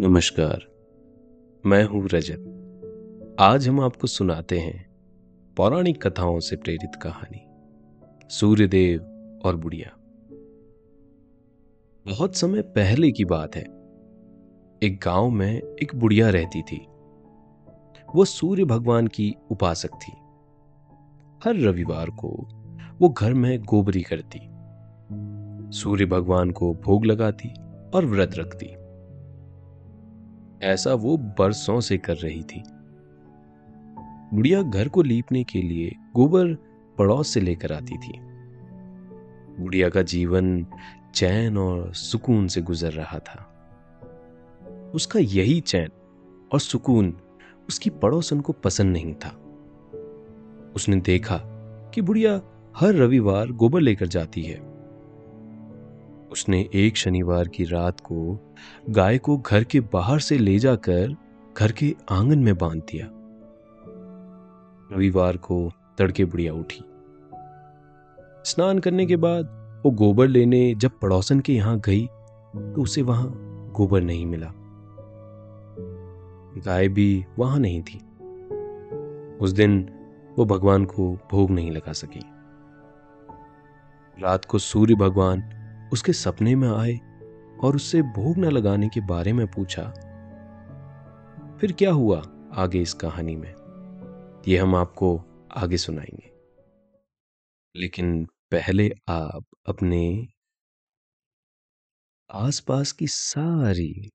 नमस्कार, मैं हूँ रजत। आज हम आपको सुनाते हैं पौराणिक कथाओं से प्रेरित कहानी, सूर्यदेव और बुढ़िया। बहुत समय पहले की बात है। एक गाँव में एक बुढ़िया रहती थी। वो सूर्य भगवान की उपासक थी। हर रविवार को वो घर में गोबरी करती। सूर्य भगवान को भोग लगाती और व्रत रखती। ऐसा वो बरसों से कर रही थी। बुढ़िया घर को लीपने के लिए गोबर पड़ोस से लेकर आती थी। बुढ़िया का जीवन चैन और सुकून से गुजर रहा था। उसका यही चैन और सुकून उसकी पड़ोसन को पसंद नहीं था। उसने देखा कि बुढ़िया हर रविवार गोबर लेकर जाती है। उसने एक शनिवार की रात को गाय को घर के बाहर से ले जाकर घर के आँगन में बाँध दिया। रविवार को तड़के बुढ़िया उठी। स्नान करने के बाद वो गोबर लेने जब पड़ोसन के यहाँ गई तो उसे वहाँ गोबर नहीं मिला। गाय भी वहाँ नहीं थी। उस दिन वो भगवान को भोग नहीं लगा सकी। रात को सूर्य भगवान उसके सपने में आए और उससे भोग न लगाने के बारे में पूछा। फिर क्या हुआ आगे इस कहानी में? ये हम आपको आगे सुनाएँगे। लेकिन पहले आप अपने आसपास की सारी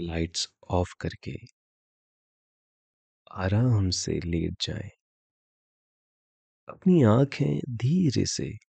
लाइट्स ऑफ़ करके आराम से लेट जाएँ। अपनी आँखें धीरे से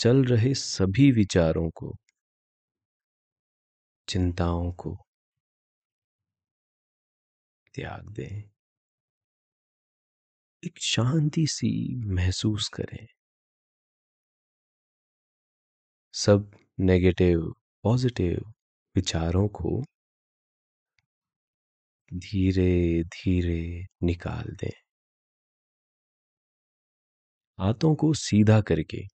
चल रहे सभी विचारों को, चिंताओं को त्याग दें। एक शांति सी महसूस करें। सब नेगेटिव पॉजिटिव विचारों को धीरे धीरे निकाल दें। हाथों को सीधा करके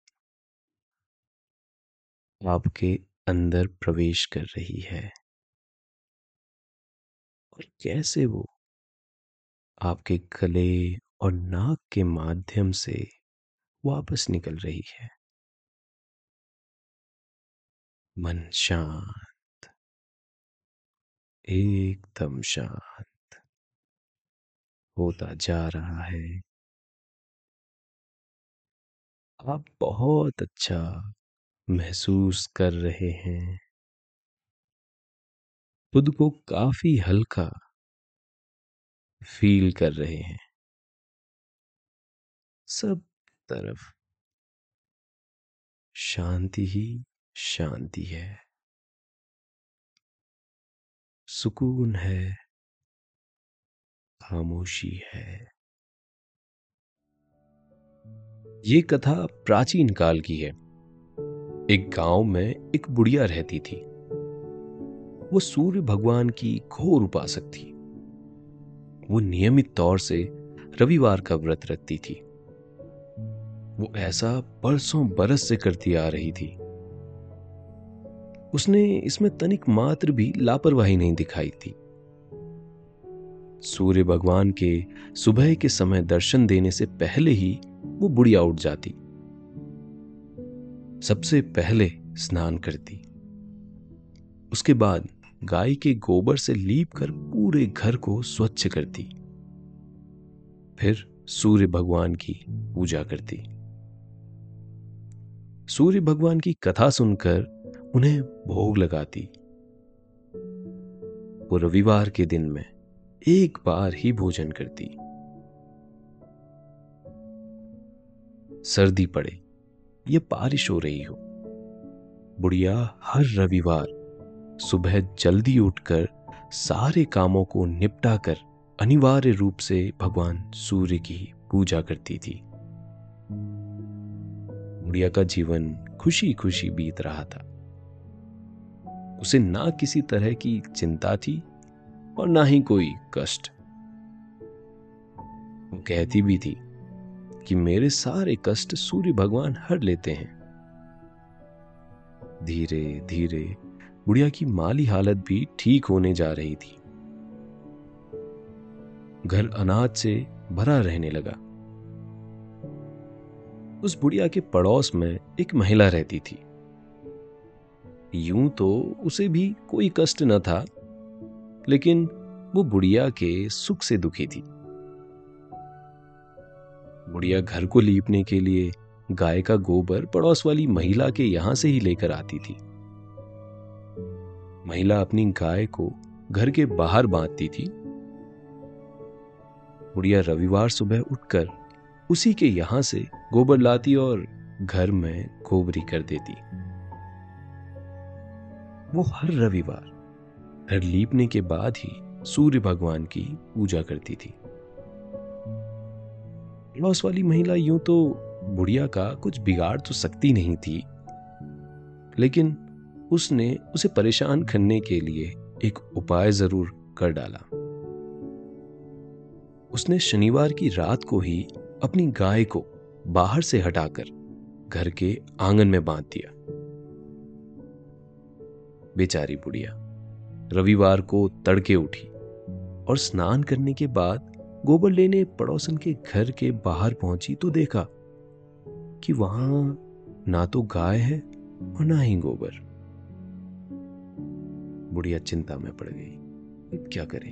आपके अंदर प्रवेश कर रही है। और कैसे वो आपके गले और नाक के माध्यम से वापस निकल रही है? मन शांत। एकदम शांत। होता जा रहा है। आप बहुत अच्छा महसूस कर रहे हैं। खुद को काफ़ी हल्का फील कर रहे हैं। सब तरफ़ शांति ही शांति है। सुकून है। खामोशी है। ये कथा प्राचीन काल की है। एक गाँव में एक बुढ़िया रहती थी। वो सूर्य भगवान की घोर उपासक थी। वो नियमित तौर से रविवार का व्रत रखती थी। वो ऐसा बरसों बरस से करती आ रही थी। उसने इसमें तनिक मात्र भी लापरवाही नहीं दिखाई थी। सूर्य भगवान के सुबह के समय दर्शन देने से पहले ही वो बुढ़िया उठ जाती। सबसे पहले स्नान करती। उसके बाद गाय के गोबर से लीप कर पूरे घर को स्वच्छ करती। फिर सूर्य भगवान की पूजा करती। सूर्य भगवान की कथा सुनकर उन्हें भोग लगाती। वो रविवार के दिन में एक बार ही भोजन करती। सर्दी पड़े। या बारिश हो रही हो। बुढ़िया, हर रविवार सुबह जल्दी उठकर सारे कामों को निपटा कर अनिवार्य रूप से भगवान सूर्य की पूजा करती थी। बुढ़िया का जीवन खुशी खुशी बीत रहा था। उसे ना किसी तरह की चिंता थी और ना ही कोई कष्ट। वो कहती भी थी कि मेरे सारे कष्ट सूर्य भगवान हर लेते हैं। धीरे धीरे बुढ़िया की माली हालत भी ठीक होने जा रही थी। घर अनाज से भरा रहने लगा। उस बुढ़िया के पड़ोस में एक महिला रहती थी। यूँ तो उसे भी कोई कष्ट न था, लेकिन वो बुढ़िया के सुख से दुखी थी। बुढ़िया घर को लीपने के लिए गाय का गोबर पड़ोस वाली महिला के यहाँ से ही लेकर आती थी। महिला अपनी गाय को घर के बाहर बांधती थी। बुढ़िया रविवार सुबह उठकर उसी के यहाँ से गोबर लाती और घर में गोबरी कर देती। वो हर रविवार, घर लीपने के बाद ही सूर्य भगवान की पूजा करती थी। लॉस वाली महिला यूँ तो बुढ़िया का कुछ बिगाड़ तो सकती नहीं थी। लेकिन उसने उसे परेशान करने के लिए एक उपाय ज़रूर कर डाला। उसने शनिवार की रात को ही अपनी गाय को बाहर से हटाकर घर के आँगन में बाँध दिया। बेचारी बुढ़िया रविवार को तड़के उठी और स्नान करने के बाद गोबर लेने पड़ोसन के घर के बाहर पहुँची तो देखा कि वहाँ ना तो गाय है और ना ही गोबर। बुढ़िया चिंता में पड़ गई क्या करें?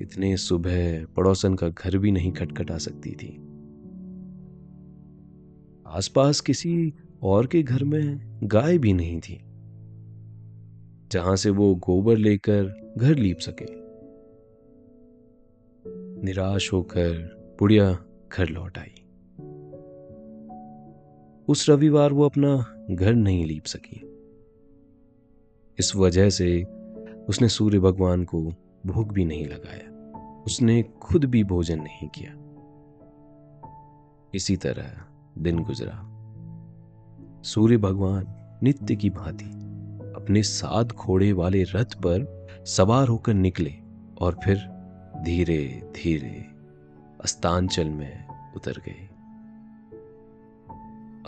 इतने सुबह पड़ोसन का घर भी नहीं खटखटा सकती थी। आसपास किसी और के घर में गाय भी नहीं थी, जहाँ से वो गोबर लेकर घर लीप सके। निराश होकर बुढ़िया घर लौट आई। उस रविवार वो अपना घर नहीं लीप सकी। इस वजह से उसने सूर्य भगवान को भूख भी नहीं लगाया। उसने खुद भी भोजन नहीं किया। इसी तरह दिन गुजरा। सूर्य भगवान नित्य की भांति अपने सात घोड़े वाले रथ पर सवार होकर निकले और फिर धीरे धीरे अस्तांचल में उतर गई।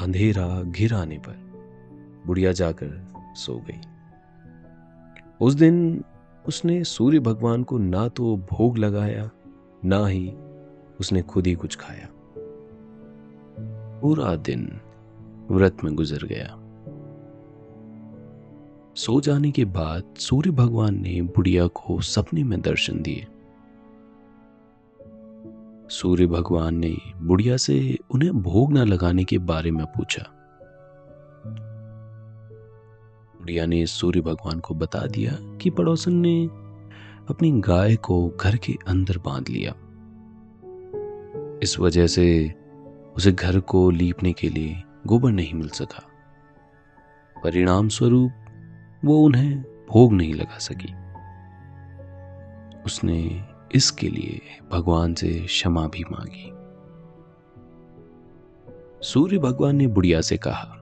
अंधेरा घिर आने पर बुढ़िया जाकर सो गई। उस दिन उसने सूर्य भगवान को ना तो भोग लगाया, ना ही उसने खुद ही कुछ खाया। पूरा दिन व्रत में गुजर गया। सो जाने के बाद सूर्य भगवान ने बुढ़िया को सपने में दर्शन दिए। सूर्य भगवान ने बुढ़िया से उन्हें भोग न लगाने के बारे में पूछा। बुढ़िया ने सूर्य भगवान को बता दिया कि पड़ोसन ने अपनी गाय को घर के अंदर बाँध लिया। इस वजह से उसे घर को लीपने के लिए गोबर नहीं मिल सका। परिणाम स्वरूप वो उन्हें भोग नहीं लगा सकी। उसने इसके लिए भगवान से क्षमा भी मांगी। सूर्य भगवान ने बुढ़िया से कहा,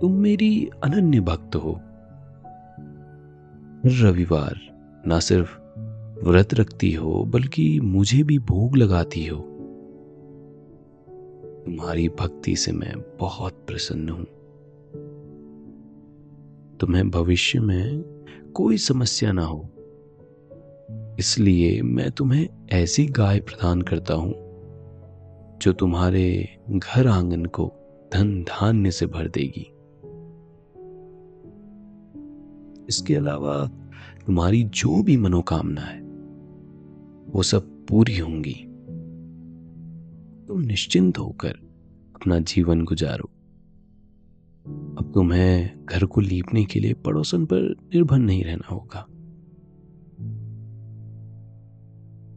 तुम मेरी अनन्य भक्त हो। रविवार ना सिर्फ़ व्रत रखती हो, बल्कि मुझे भी भोग लगाती हो। तुम्हारी भक्ति से मैं बहुत प्रसन्न हूँ। तुम्हें भविष्य में कोई समस्या ना हो। इसलिए मैं तुम्हें ऐसी गाय प्रदान करता हूँ, जो तुम्हारे घर आँगन को धन धान्य से भर देगी। इसके अलावा तुम्हारी जो भी मनोकामना है, वो सब पूरी होंगी। तुम निश्चिंत होकर अपना जीवन गुजारो। अब तुम्हें घर को लीपने के लिए पड़ोसन पर निर्भर नहीं रहना होगा।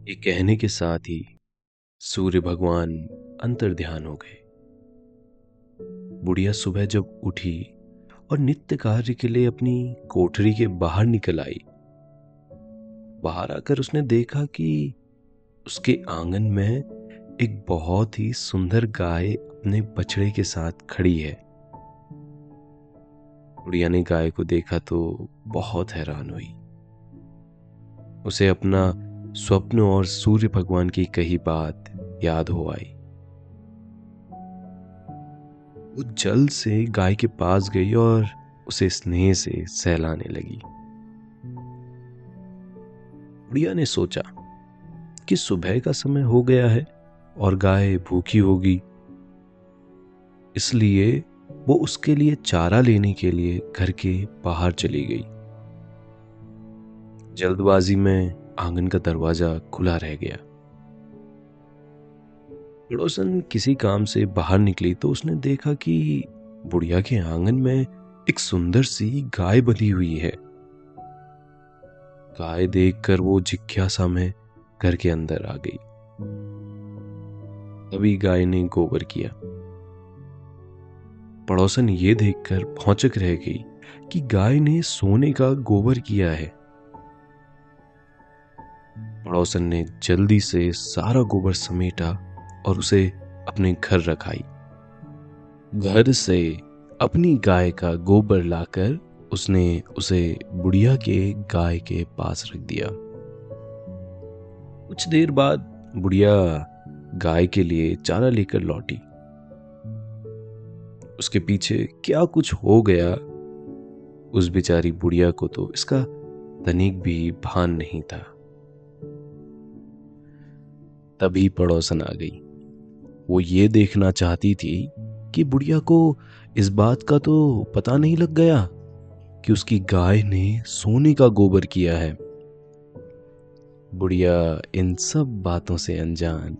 ये कहने के साथ ही सूर्य भगवान अंतर ध्यान हो गए। बुढ़िया सुबह जब उठी और नित्य कार्य के लिए अपनी कोठरी के बाहर निकल आई, बाहर आकर उसने देखा कि उसके आँगन में एक बहुत ही सुंदर गाय अपने बछड़े के साथ खड़ी है। बुढ़िया ने गाय को देखा तो बहुत हैरान हुई। उसे अपना स्वप्न और सूर्य भगवान की कही बात याद हो आई। वो जल्द से गाय के पास गई और उसे स्नेह से सहलाने लगी। बुढ़िया ने सोचा कि सुबह का समय हो गया है और गाय भूखी होगी। इसलिए वो उसके लिए चारा लेने के लिए घर के बाहर चली गई। जल्दबाजी में आँगन का दरवाज़ा खुला रह गया। पड़ोसन किसी काम से बाहर निकली तो उसने देखा कि बुढ़िया के आँगन में एक सुंदर सी गाय बंधी हुई है। गाय देखकर वो जिज्ञासा में घर के अंदर आ गई। तभी गाय ने गोबर किया। पड़ोसन ये देखकर भौचक रह गई कि गाय ने सोने का गोबर किया है। पड़ोसन ने जल्दी से सारा गोबर समेटा और उसे अपने घर रखाई। घर से अपनी गाय का गोबर लाकर उसने उसे बुढ़िया के गाय के पास रख दिया। कुछ देर बाद बुढ़िया गाय के लिए चारा लेकर लौटी। उसके पीछे क्या कुछ हो गया? उस बेचारी बुढ़िया को तो इसका तनिक भी भान नहीं था। तभी पड़ोसन आ गई। वो ये देखना चाहती थी कि बुढ़िया को इस बात का तो पता नहीं लग गया कि उसकी गाय ने सोने का गोबर किया है। बुढ़िया इन सब बातों से अनजान,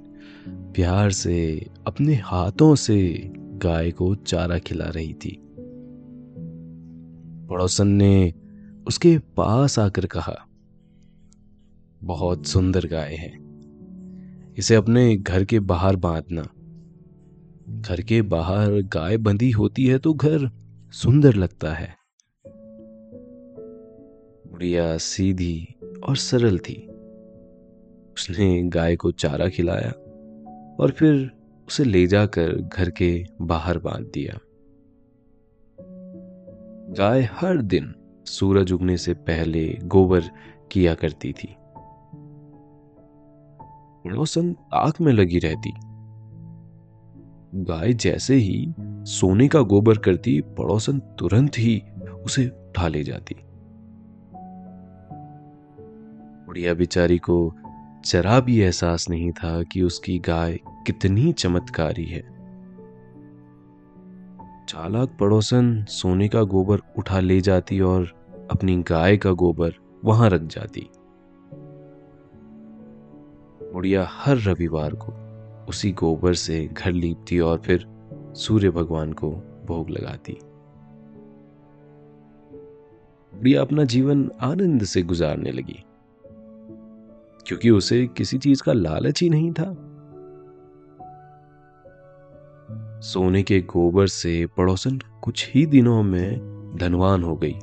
प्यार से, अपने हाथों से गाय को चारा खिला रही थी। पड़ोसन ने उसके पास आकर कहा, बहुत सुंदर गाय है। इसे अपने घर के बाहर बांधना। घर के बाहर गाय बंधी होती है तो घर सुंदर लगता है। बुढ़िया सीधी और सरल थी। उसने गाय को चारा खिलाया और फिर उसे ले जाकर घर के बाहर बाँध दिया। गाय हर दिन सूरज उगने से पहले गोबर किया करती थी। पड़ोसन ताक में लगी रहती। गाय जैसे ही सोने का गोबर करती, पड़ोसन तुरंत ही उसे उठा ले जाती। बुढ़िया बिचारी को जरा भी एहसास नहीं था कि उसकी गाय कितनी चमत्कारी है। चालाक पड़ोसन सोने का गोबर उठा ले जाती और अपनी गाय का गोबर वहाँ रख जाती। बुढ़िया हर रविवार को उसी गोबर से घर लीपती और फिर सूर्य भगवान को भोग लगाती। बुढ़िया अपना जीवन आनंद से गुजारने लगी, क्योंकि उसे किसी चीज़ का लालच ही नहीं था। सोने के गोबर से पड़ोसन कुछ ही दिनों में धनवान हो गई।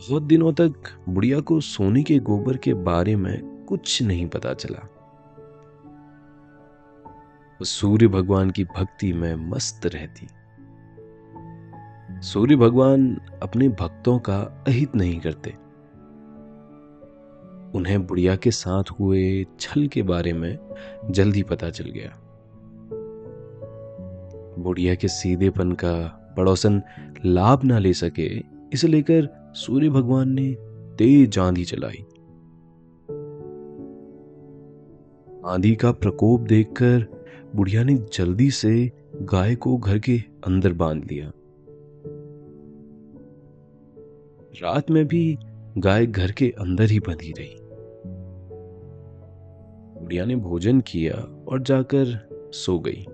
बहुत दिनों तक बुढ़िया को सोने के गोबर के बारे में कुछ नहीं पता चला। वो सूर्य भगवान की भक्ति में मस्त रहती। सूर्य भगवान अपने भक्तों का अहित नहीं करते। उन्हें बुढ़िया के साथ हुए छल के बारे में जल्दी पता चल गया। बुढ़िया के सीधेपन का पड़ोसन लाभ ना ले सके, इसे लेकर सूर्य भगवान ने तेज आंधी चलाई। आंधी का प्रकोप देखकर बुढ़िया ने जल्दी से गाय को घर के अंदर बाँध लिया। रात में भी गाय घर के अंदर ही बंधी रही। बुढ़िया ने भोजन किया और जाकर सो गई।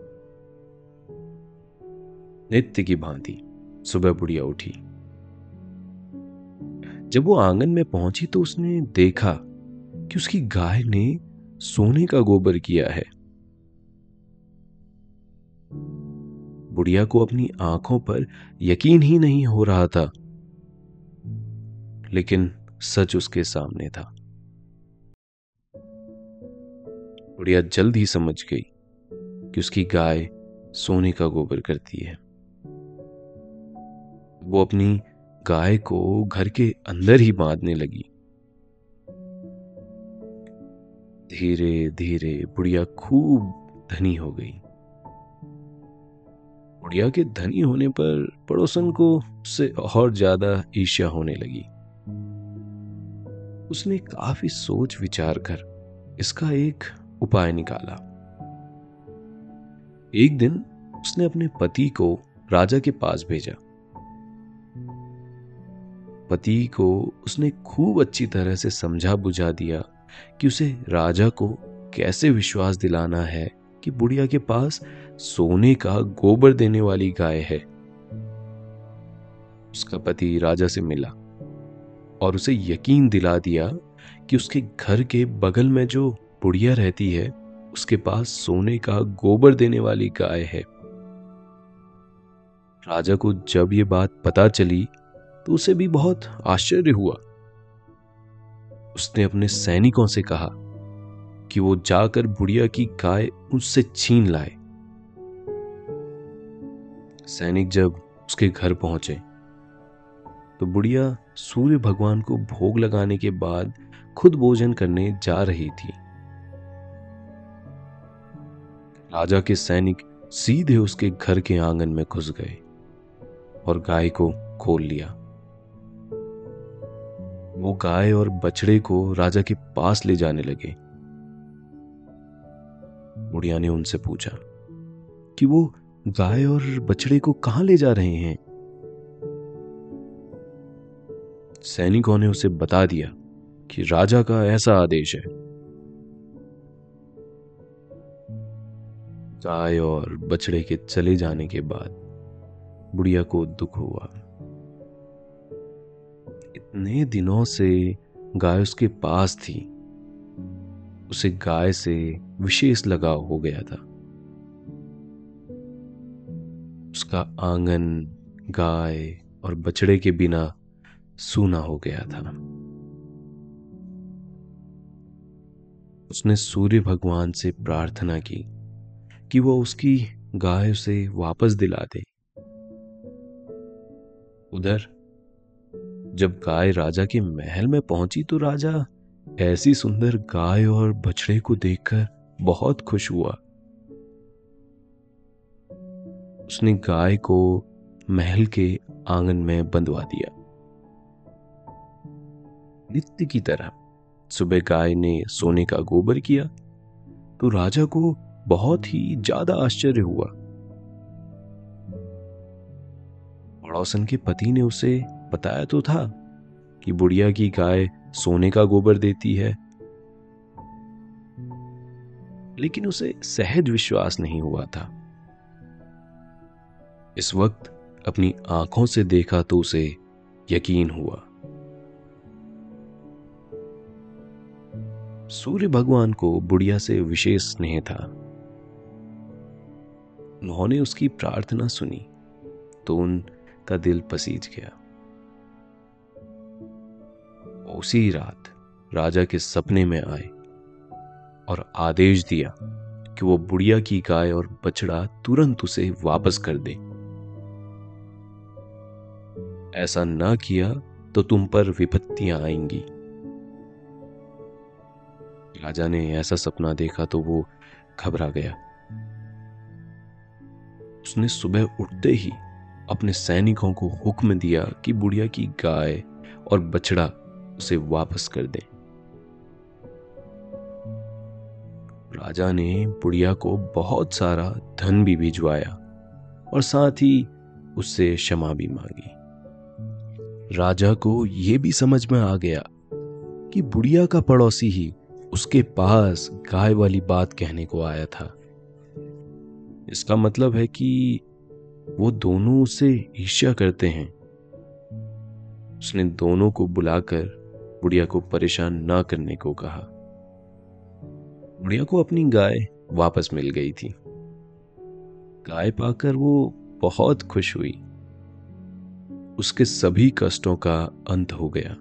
नित्य की भांति सुबह बुढ़िया उठी। जब वो आँगन में पहुँची तो उसने देखा कि उसकी गाय ने सोने का गोबर किया है। बुढ़िया को अपनी आँखों पर यकीन ही नहीं हो रहा था। लेकिन सच उसके सामने था। बुढ़िया जल्द ही समझ गई कि उसकी गाय सोने का गोबर करती है। वो अपनी गाय को घर के अंदर ही बांधने लगी। धीरे धीरे बुढ़िया खूब धनी हो गई। बुढ़िया के धनी होने पर पड़ोसन को उससे और ज़्यादा ईर्ष्या होने लगी। उसने काफ़ी सोच विचार कर इसका एक उपाय निकाला। एक दिन उसने अपने पति को राजा के पास भेजा। पति को उसने खूब अच्छी तरह से समझा बुझा दिया कि उसे राजा को कैसे विश्वास दिलाना है कि बुढ़िया के पास सोने का गोबर देने वाली गाय है। उसका पति राजा से मिला और उसे यकीन दिला दिया कि उसके घर के बगल में जो बुढ़िया रहती है, उसके पास सोने का गोबर देने वाली गाय है। राजा को जब ये बात पता चली तो उसे भी बहुत आश्चर्य हुआ। उसने अपने सैनिकों से कहा कि वो जाकर बुढ़िया की गाय उससे छीन लाए। सैनिक जब उसके घर पहुँचे तो बुढ़िया सूर्य भगवान को भोग लगाने के बाद खुद भोजन करने जा रही थी। राजा के सैनिक सीधे उसके घर के आँगन में घुस गए और गाय को खोल लिया। वो गाय और बछड़े को राजा के पास ले जाने लगे। बुढ़िया ने उनसे पूछा, कि वो गाय और बछड़े को कहाँ ले जा रहे हैं? सैनिकों ने उसे बता दिया कि राजा का ऐसा आदेश है। गाय और बछड़े के चले जाने के बाद बुढ़िया को दुख हुआ। इतने दिनों से गाय उसके पास थी। उसे गाय से विशेष लगाव हो गया था। उसका आँगन, गाय और बछड़े के बिना सूना हो गया था। उसने सूर्य भगवान से प्रार्थना की कि वो उसकी गाय उसे वापस दिला दे। उधर जब गाय राजा के महल में पहुँची तो राजा ऐसी सुंदर गाय और बछड़े को देखकर बहुत खुश हुआ। उसने गाय को महल के आँगन में बंधवा दिया। नित्य की तरह सुबह गाय ने सोने का गोबर किया तो राजा को बहुत ही ज़्यादा आश्चर्य हुआ। पड़ोसन के पति ने उसे बताया तो था कि बुढ़िया की गाय सोने का गोबर देती है। लेकिन उसे सहज विश्वास नहीं हुआ था। इस वक्त अपनी आँखों से देखा तो उसे यकीन हुआ। सूर्य भगवान को बुढ़िया से विशेष स्नेह था। उन्होंने उसकी प्रार्थना सुनी तो उनका दिल पसीज गया। उसी रात राजा के सपने में आए और आदेश दिया कि वो बुढ़िया की गाय और बछड़ा तुरंत उसे वापस कर दे। ऐसा ना किया तो तुम पर विपत्तियाँ आएँगी। राजा ने ऐसा सपना देखा तो वो घबरा गया। उसने सुबह उठते ही अपने सैनिकों को हुक्म दिया कि बुढ़िया की गाय और बछड़ा उसे वापस कर दें। राजा ने बुढ़िया को बहुत सारा धन भी भिजवाया और साथ ही उससे क्षमा भी मांगी। राजा को यह भी समझ में आ गया कि बुढ़िया का पड़ोसी ही उसके पास गाय वाली बात कहने को आया था। इसका मतलब है कि वो दोनों उससे ईर्ष्या करते हैं। उसने दोनों को बुलाकर बुढ़िया को परेशान ना करने को कहा। बुढ़िया को अपनी गाय वापस मिल गई थी। गाय पाकर वो बहुत खुश हुई। उसके सभी कष्टों का अंत हो गया।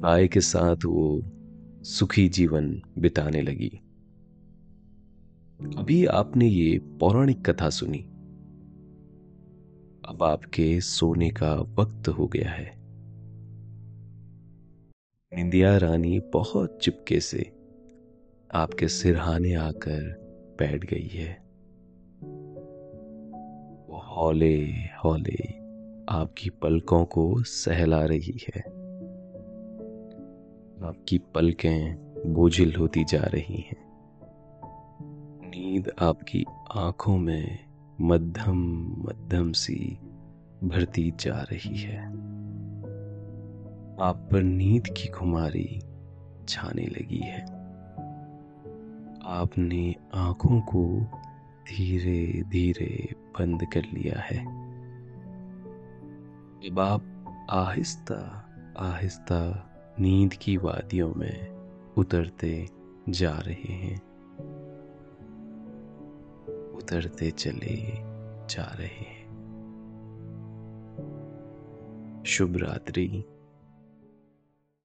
गाय के साथ वो सुखी जीवन बिताने लगी। अभी आपने ये पौराणिक कथा सुनी। अब आपके सोने का वक्त हो गया है। निंदिया रानी बहुत चिपके से आपके सिरहाने आकर बैठ गई है। वो हौले हौले आपकी पलकों को सहला रही है। आपकी पलकें बोझिल होती जा रही हैं। नींद आपकी आँखों में मध्यम मध्यम सी भरती जा रही है। आप पर नींद की खुमारी छाने लगी है। आपने आँखों को धीरे धीरे बंद कर लिया है। अब आप आहिस्ता आहिस्ता नींद की वादियों में उतरते जा रहे हैं, उतरते चले जा रहे हैं। शुभ रात्रि।